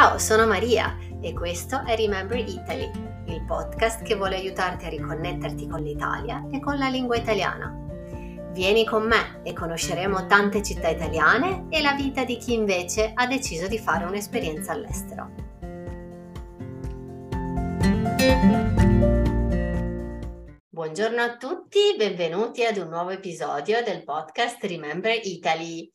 Ciao, sono Maria e questo è Remember Italy, il podcast che vuole aiutarti a riconnetterti con l'Italia e con la lingua italiana. Vieni con me e conosceremo tante città italiane e la vita di chi invece ha deciso di fare un'esperienza all'estero. Buongiorno a tutti, benvenuti ad un nuovo episodio del podcast Remember Italy.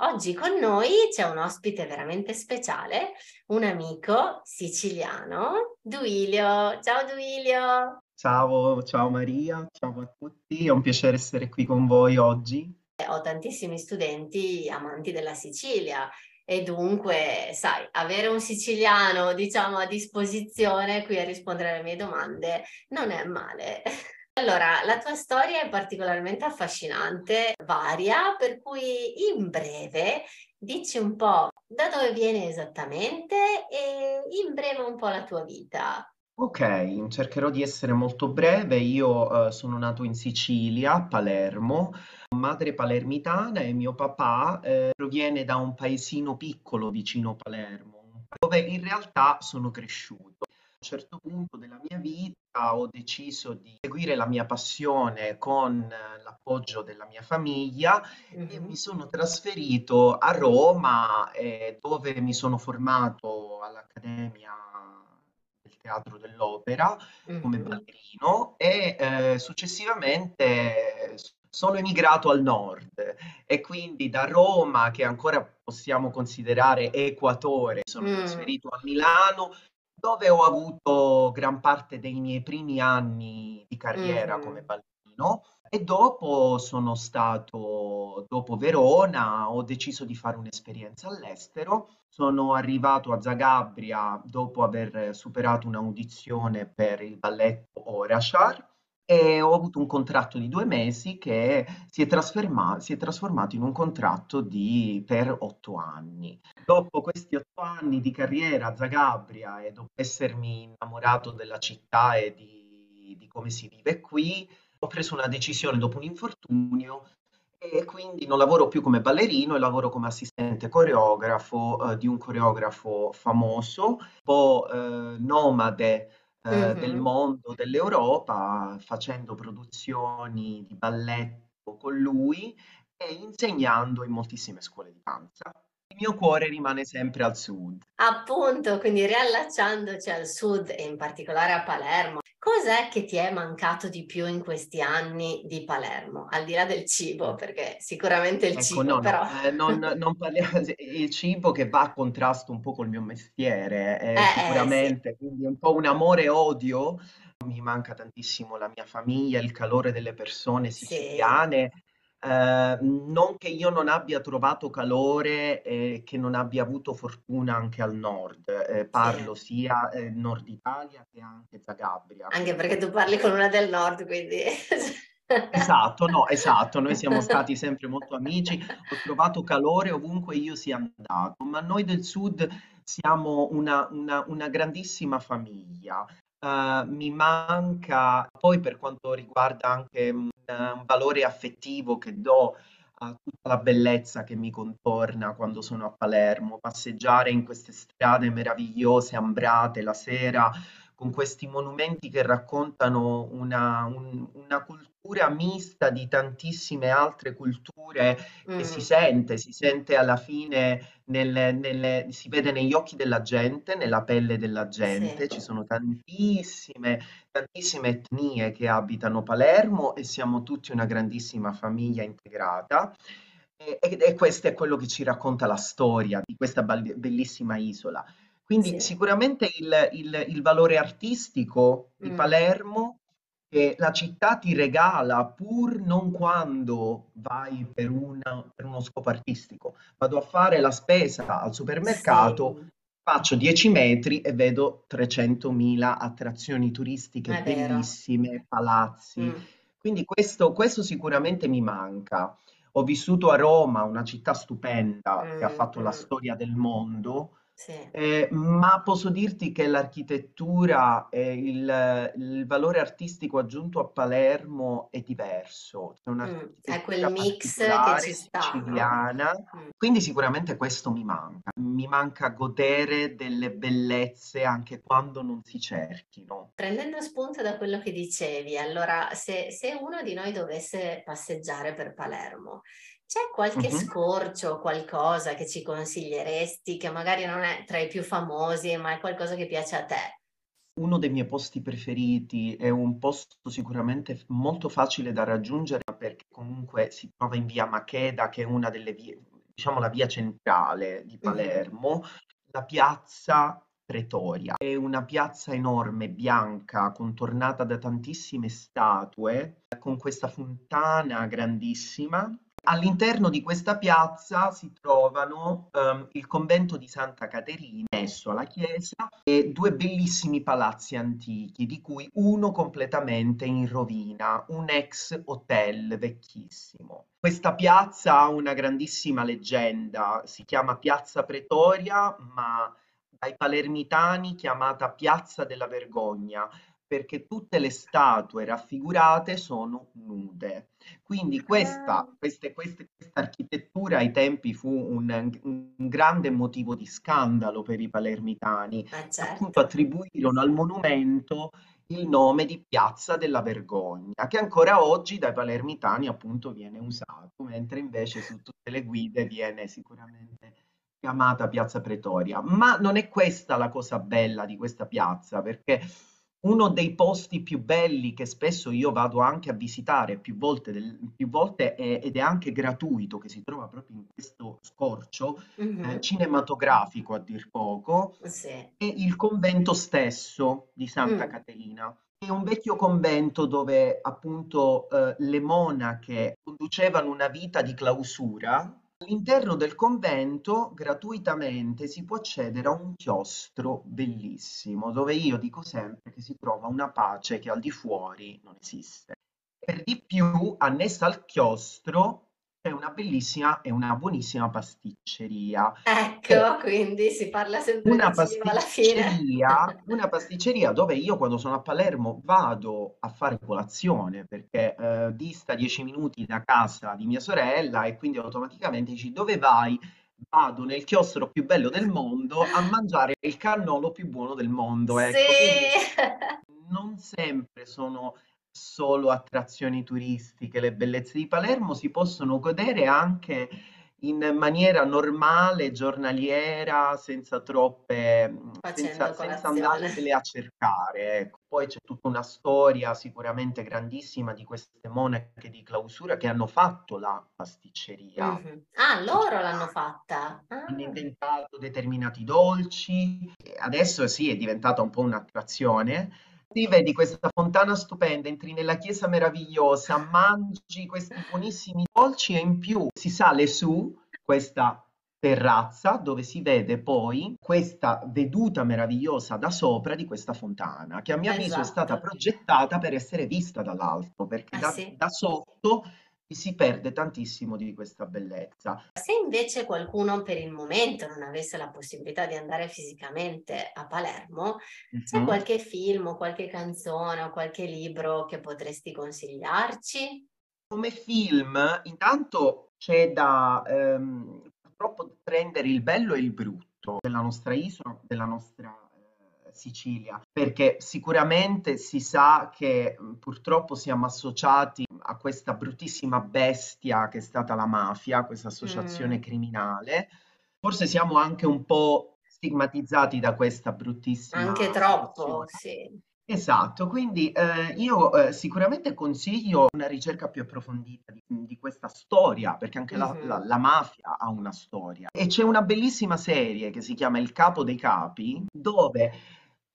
Oggi con noi c'è un ospite veramente speciale, un amico siciliano, Duilio. Ciao Duilio! Ciao, ciao Maria, ciao a tutti, è un piacere essere qui con voi oggi. Ho tantissimi studenti amanti della Sicilia e dunque, sai, avere un siciliano, diciamo, a disposizione qui a rispondere alle mie domande non è male. Allora, la tua storia è particolarmente affascinante, varia, per cui in breve dici un po' da dove vieni esattamente e in breve un po' la tua vita. Ok, cercherò di essere molto breve. Io eh, sono nato in Sicilia, a Palermo, madre palermitana e mio papà eh, proviene da un paesino piccolo vicino Palermo, dove in realtà sono cresciuto certo punto della mia vita ho deciso di seguire la mia passione con l'appoggio della mia famiglia e mi sono trasferito a Roma eh, dove mi sono formato all'Accademia del Teatro dell'Opera come ballerino e eh, successivamente sono emigrato al nord e quindi da Roma, che ancora possiamo considerare equatore, sono mm. trasferito a Milano dove ho avuto gran parte dei miei primi anni di carriera mm-hmm. come ballerino e dopo sono stato, dopo Verona, ho deciso di fare un'esperienza all'estero. Sono arrivato a Zagabria dopo aver superato un'audizione per il balletto Orachar e ho avuto un contratto di due mesi che si è, si è trasformato in un contratto di, per otto anni. Dopo questi otto anni di carriera a Zagabria e dopo essermi innamorato della città e di, di come si vive qui, ho preso una decisione dopo un infortunio e quindi non lavoro più come ballerino e lavoro come assistente coreografo eh, di un coreografo famoso, un po' eh, nomade eh, del mondo, dell'Europa, facendo produzioni di balletto con lui e insegnando in moltissime scuole di danza. Il mio cuore rimane sempre al sud. Appunto, quindi riallacciandoci al sud e in particolare a Palermo, Cos'è che ti è mancato di più in questi anni di Palermo, al di là del cibo, perché sicuramente il ecco, cibo, no, però... Eh, non, non parliamo, il cibo che va a contrasto un po' col mio mestiere, eh, eh, sicuramente, eh, sì. quindi un po' un amore-odio. Mi manca tantissimo la mia famiglia, il calore delle persone siciliane Ehm, non che io non abbia trovato calore e che non abbia avuto fortuna anche al nord, eh, Sì. parlo sia eh, Nord Italia che anche Zagabria. Anche perché tu parli con una del nord, quindi... Esatto, no, esatto, noi siamo stati sempre molto amici, ho trovato calore ovunque io sia andato, ma noi del sud siamo una, una, una grandissima famiglia. Uh, mi manca poi per quanto riguarda anche un valore affettivo che do a tutta la bellezza che mi contorna quando sono a Palermo, passeggiare in queste strade meravigliose, ambrate la sera, con questi monumenti che raccontano una, un- una cultura mista di tantissime altre culture che si Mm, sente, si sente alla fine, nelle- nelle- si vede negli occhi della gente, nella pelle della sì. gente, ci sono tantissime, tantissime etnie che abitano Palermo e siamo tutti una grandissima famiglia integrata. E, e- questo è quello che ci racconta la storia di questa bellissima isola. Quindi Sì. sicuramente il, il- il valore artistico di Mm, Palermo che la città ti regala pur non quando vai per, una- per uno scopo artistico. Vado a fare la spesa al supermercato, sì, faccio 10 metri e vedo 300.000 attrazioni turistiche è vero. bellissime, palazzi. Mm, Quindi questo, questo sicuramente mi manca. Ho vissuto a Roma, una città stupenda che ha mm, fatto la storia del mondo Sì. Eh, ma posso dirti che l'architettura e il, il valore artistico aggiunto a Palermo è diverso. C'è Mm, è quel un'architettura mix che ci particolare, sta, no? siciliana, Mm. quindi sicuramente questo mi manca. Mi manca godere delle bellezze anche quando non si cerchino. Prendendo spunto da quello che dicevi, allora se, se uno di noi dovesse passeggiare per Palermo, c'è qualche Mhm. scorcio, qualcosa che ci consiglieresti, che magari non è tra i più famosi, ma è qualcosa che piace a te? Uno dei miei posti preferiti è un posto sicuramente molto facile da raggiungere perché comunque si trova in via Macheda, che è una delle vie, diciamo la via centrale di. Palermo, la piazza Pretoria. È una piazza enorme, bianca, contornata da tantissime statue, con questa fontana grandissima. All'interno di questa piazza si trovano ehm, il convento di Santa Caterina, annesso alla chiesa, e due bellissimi palazzi antichi, di cui uno completamente in rovina, un ex hotel vecchissimo. Questa piazza ha una grandissima leggenda, si chiama Piazza Pretoria, ma dai palermitani chiamata Piazza della Vergogna, perché tutte le statue raffigurate sono nude. Quindi Ah, questa, queste- queste- questa architettura ai tempi fu un, un grande motivo di scandalo per i palermitani. eh, Appunto certo. attribuirono al monumento il nome di Piazza della Vergogna, che ancora oggi dai palermitani appunto viene usato, mentre invece su tutte le guide viene sicuramente chiamata Piazza Pretoria. Ma non è questa la cosa bella di questa piazza, perché uno dei posti più belli che spesso io vado anche a visitare più volte, del- più volte è- ed è anche gratuito, che si trova proprio in questo scorcio eh, Mhm. cinematografico a dir poco, Sì. è il convento stesso di Santa Mm. Caterina. È un vecchio convento dove appunto eh, le monache conducevano una vita di clausura. All'interno del convento gratuitamente si può accedere a un chiostro bellissimo, dove io dico sempre che si trova una pace che al di fuori non esiste. Per di più, annessa al chiostro c'è una bellissima e una buonissima pasticceria. Ecco, quindi si parla sempre una di alla fine. pasticceria, una pasticceria dove io quando sono a Palermo vado a fare colazione perché eh, dista 10 minuti da casa di mia sorella e quindi automaticamente dici dove vai? Vado nel chiostro più bello del mondo a mangiare il cannolo più buono del mondo, ecco. Sì. non sempre sono solo attrazioni turistiche, le bellezze di Palermo si possono godere anche in maniera normale, giornaliera, senza troppe, mh, senza, senza andarsene a cercare. ecco. Poi c'è tutta una storia sicuramente grandissima di queste monache di clausura che hanno fatto la pasticceria Mhm. Ah, loro l'hanno fatta. Hanno Ah, inventato determinati dolci, adesso sì, è diventata un po' un'attrazione. Ti vedi questa fontana stupenda, entri nella chiesa meravigliosa, mangi questi buonissimi dolci e in più si sale su questa terrazza dove si vede poi questa veduta meravigliosa da sopra di questa fontana, che a mio avviso è stata esatto. progettata per essere vista dall'alto, perché Eh da, sì. da sotto si perde tantissimo di questa bellezza. Se invece qualcuno per il momento non avesse la possibilità di andare fisicamente a Palermo, c'è Mhm. qualche film o qualche canzone o qualche libro che potresti consigliarci? Come film, intanto c'è da ehm, purtroppo prendere il bello e il brutto della nostra isola, della nostra Sicilia, perché sicuramente si sa che purtroppo siamo associati a questa bruttissima bestia che è stata la mafia, questa associazione Mm, criminale. Forse siamo anche un po' stigmatizzati da questa anche bruttissima troppo, situazione. sì. Esatto, quindi eh, io eh, sicuramente consiglio una ricerca più approfondita di, di questa storia, perché anche la, la- la mafia ha una storia. E c'è una bellissima serie che si chiama Il Capo dei Capi, dove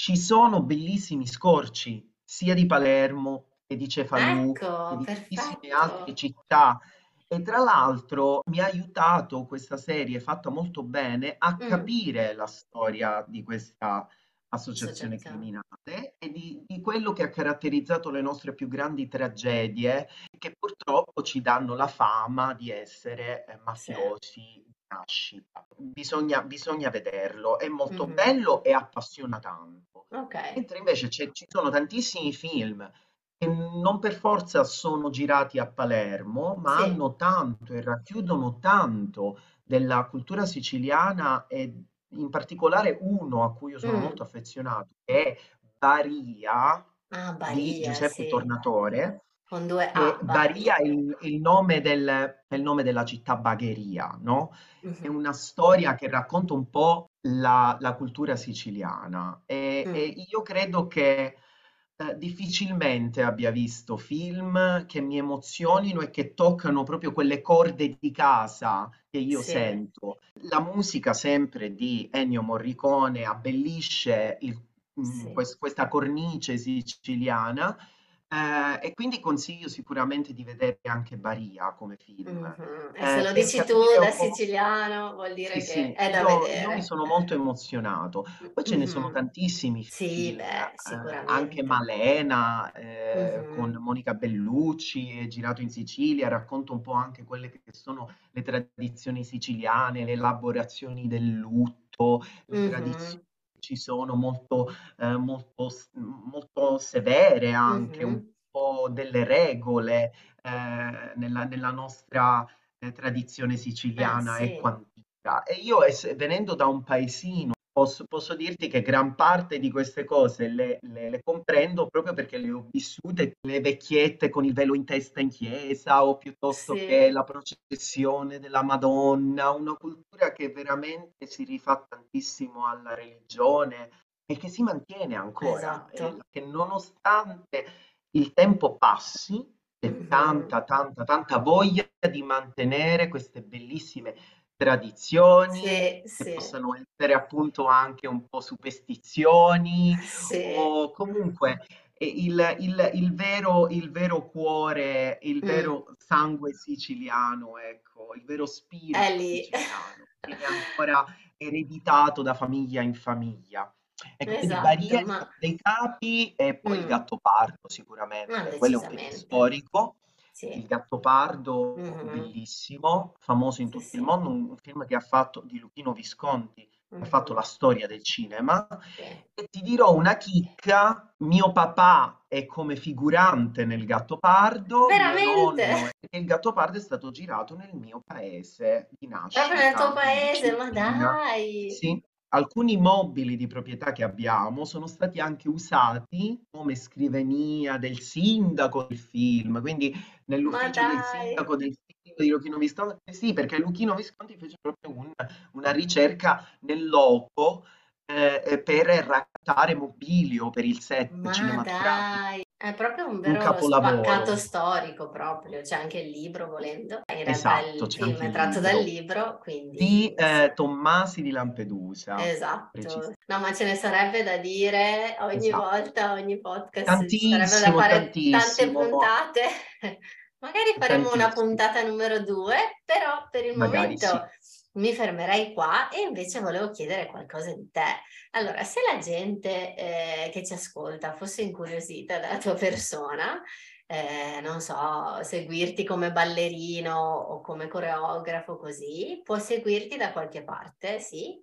ci sono bellissimi scorci sia di Palermo che di Cefalù che Ecco, di tantissime altre perfetto. città. E tra l'altro mi ha aiutato questa serie fatta molto bene a Mm, capire la storia di questa associazione associazione. criminale e di, di quello che ha caratterizzato le nostre più grandi tragedie, che purtroppo ci danno la fama di essere eh, Sì. mafiosi nascita. Bisogna, bisogna vederlo, è molto Mhm. bello e appassiona tanto. Ok, Mentre invece ci sono tantissimi film che non per forza sono girati a Palermo, ma sì. hanno tanto e racchiudono tanto della cultura siciliana e in particolare uno a cui io sono Mm. molto affezionato, che è Baria Ah, di Baria, Giuseppe sì. Tornatore, Con due A, Baria è il, è il nome del- è il nome della città Bagheria, no? È Mhm. una storia che racconta un po' la, la cultura siciliana e, e Mm. io credo che eh, difficilmente abbia visto film che mi emozionino e che toccano proprio quelle corde di casa che io Sì, sento. La musica sempre di Ennio Morricone abbellisce il- sì. quest- questa cornice siciliana eh, e quindi consiglio sicuramente di vedere anche Baria come film, Mhm. E eh, se lo dici tu da po'. siciliano, vuol dire Sì, che sì, è da io, io mi vedere. sono molto emozionato. Poi ce ne sono tantissimi Sì, film, beh, eh, anche. Malena eh, con. Monica Bellucci, è girato in Sicilia, racconta un po' anche quelle che sono le tradizioni siciliane, le elaborazioni del lutto, le tradizioni ci sono molto, eh, molto, molto severe anche, un Mhm. po' delle regole eh, nella, nella nostra eh, tradizione Eh siciliana e sì, quantica. E io, ess- venendo da un paesino, posso, posso dirti che gran parte di queste cose le, le- le comprendo proprio perché le ho vissute, le vecchiette con il velo in testa in chiesa o piuttosto che sì, la processione della Madonna, una cultura che veramente si rifà tantissimo alla religione e che si mantiene ancora, esatto. che nonostante il tempo passi, c'è tanta, tanta, tanta voglia di mantenere queste bellissime tradizioni Sì, che sì, possano essere appunto anche un po' superstizioni sì. o comunque eh, il, il- il vero, il vero cuore, il Mm. vero sangue siciliano, ecco, il vero È spirito lì. siciliano, viene ancora ereditato da famiglia in famiglia. Ecco, quindi Esatto, è il ma dei capi e poi il mm, Gattopardo ma sicuramente, quello è un periodo decisamente. storico. Il Sì. Gattopardo, Mhm. bellissimo, famoso in Sì, tutto il sì. mondo, un film che ha fatto di Luchino Visconti, che ha fatto la storia del cinema. Sì. E ti dirò una chicca, mio papà è come figurante nel Gattopardo, mio Veramente? nonno, il Gattopardo è stato girato nel mio paese di Proprio nel tuo nascita, paese, ma dai! Sì, alcuni mobili di proprietà che abbiamo sono stati anche usati come scrivania del sindaco del film, quindi nell'ufficio del sindaco del film di Luchino Visconti, sì, perché Luchino Visconti fece proprio un- una ricerca nel loco eh, eh, per raccattare mobilio per il set Ma cinematografico, dai! È proprio un un vero spaccato capolavoro. storico proprio, c'è anche il libro volendo. In realtà Esatto, il film è tratto dal libro di quindi sì. eh, Tommasi di Lampedusa, Esatto. precisamente. No, ma ce ne sarebbe da dire ogni Esatto. volta, ogni podcast, ci sarebbe da Tantissimo, fare tante tantissimo, puntate. Magari faremo una tantissimo. puntata numero due, però per il Magari sì. Mi fermerei qua e invece volevo chiedere qualcosa di te. Allora, se la gente eh, che ci ascolta fosse incuriosita dalla tua persona, eh, non so, seguirti come ballerino o come coreografo così, può seguirti da qualche parte, sì?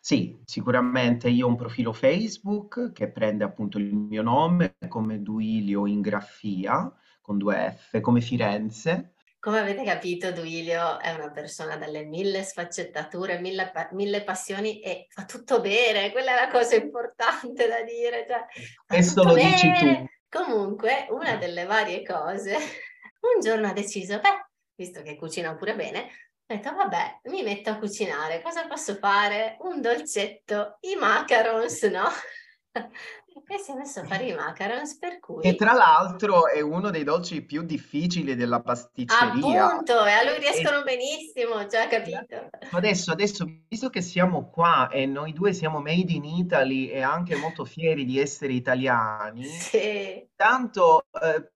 Sì, sicuramente io ho un profilo Facebook che prende appunto il mio nome come Duilio in graffia, con due F, come Firenze. Come avete capito, Duilio è una persona dalle mille sfaccettature, mille, mille passioni e fa tutto bene, quella è la cosa importante da dire, cioè Questo lo dici tu. bene. Comunque, una delle varie cose, un giorno ha deciso, beh, visto che cucina pure bene, ho detto, vabbè, mi metto a cucinare, cosa posso fare? Un dolcetto, i macarons, no? E si è messo a fare i macarons, per Che cui tra l'altro è uno dei dolci più difficili della pasticceria. Appunto, e a lui E, e- riescono benissimo, e capito? adesso, adesso, adesso, visto che siamo qua e noi due siamo made in Italy e anche molto fieri di essere italiani, Sì, tanto eh,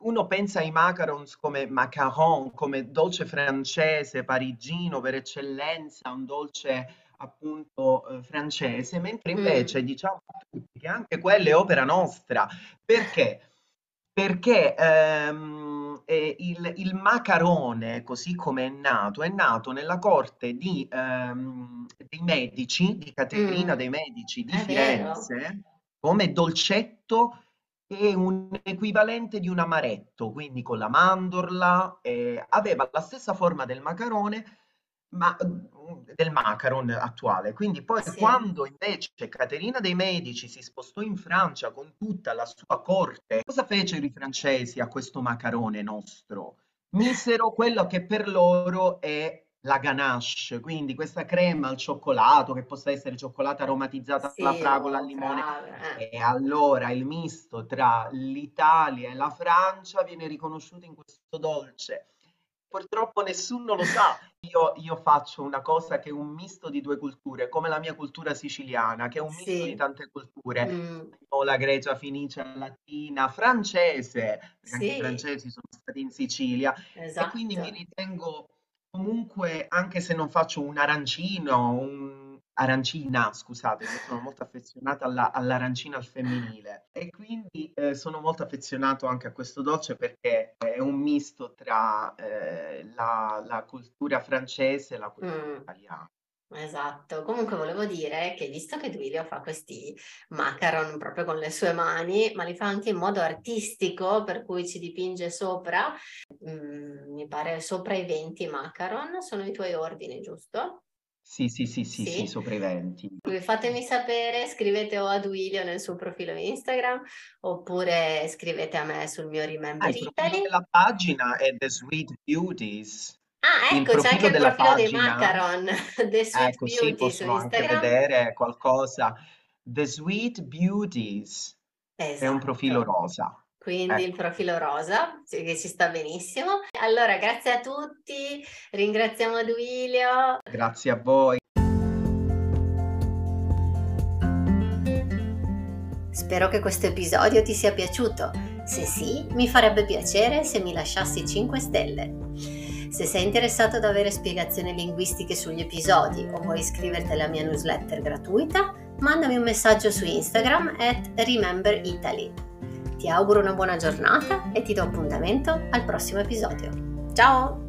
uno pensa ai macarons come macaron, come dolce francese, parigino per eccellenza, un dolce appunto eh, francese, mentre invece mm, diciamo a tutti che anche quella è opera nostra. Perché? Perché ehm, eh, il, il macarone, così come è nato, è nato nella corte di, ehm, dei Medici, di Caterina Mm, dei Medici di è vero? Firenze, come dolcetto e un equivalente di un amaretto, quindi con la mandorla, eh, aveva la stessa forma del macarone, ma del macaron attuale. Quindi poi Sì, quando invece Caterina dei Medici si spostò in Francia con tutta la sua corte, cosa fecero i francesi a questo macarone nostro? Misero quello che per loro è la ganache, quindi questa crema al cioccolato, che possa essere cioccolata aromatizzata alla sì, fragola, al limone. fragole. eh. E allora il misto tra l'Italia e la Francia viene riconosciuto in questo dolce. Purtroppo nessuno lo sa. Io, io faccio una cosa che è un misto di due culture, come la mia cultura siciliana, che è un misto di Sì, tante culture. mm, Spagnola, grecia, fenicia, latina, francese, perché anche i sì, francesi sono stati in Sicilia, e quindi mi esatto. ritengo comunque, anche se non faccio un arancino, un arancina, scusate, io sono molto affezionata alla- all'arancina al femminile e quindi eh, sono molto affezionato anche a questo dolce perché è un misto tra eh, la, la cultura francese e la cultura Mm. italiana. Esatto, comunque volevo dire che visto che Duilio fa questi macaron proprio con le sue mani, ma li fa anche in modo artistico, per cui ci dipinge sopra, mm, mi pare sopra i 20 macaron, sono i tuoi ordini, giusto? Sì, sì, sì, sì, sì, Sì? sopra i 20. Quindi Fatemi sapere, scrivete o a Duilio nel suo profilo Instagram oppure scrivete a me sul mio Ah, Remember il profilo Italy. della pagina è The Sweet Beauties. Ah, Il ecco, c'è anche profilo il dei profilo dei pagina, macaron, The Sweet così Beauty su possono anche Instagram. vedere qualcosa. The Sweet Beauties è un profilo Esatto. rosa. Quindi il Ecco, profilo rosa, che ci sta benissimo. Allora, grazie a tutti, ringraziamo Duilio. grazie a voi. Spero che questo episodio ti sia piaciuto. Se sì, mi farebbe piacere se mi lasciassi 5 stelle. Se sei interessato ad avere spiegazioni linguistiche sugli episodi o vuoi iscriverti alla mia newsletter gratuita, mandami un messaggio su Instagram at rememberitaly. Ti auguro una buona giornata e ti do appuntamento al prossimo episodio. Ciao!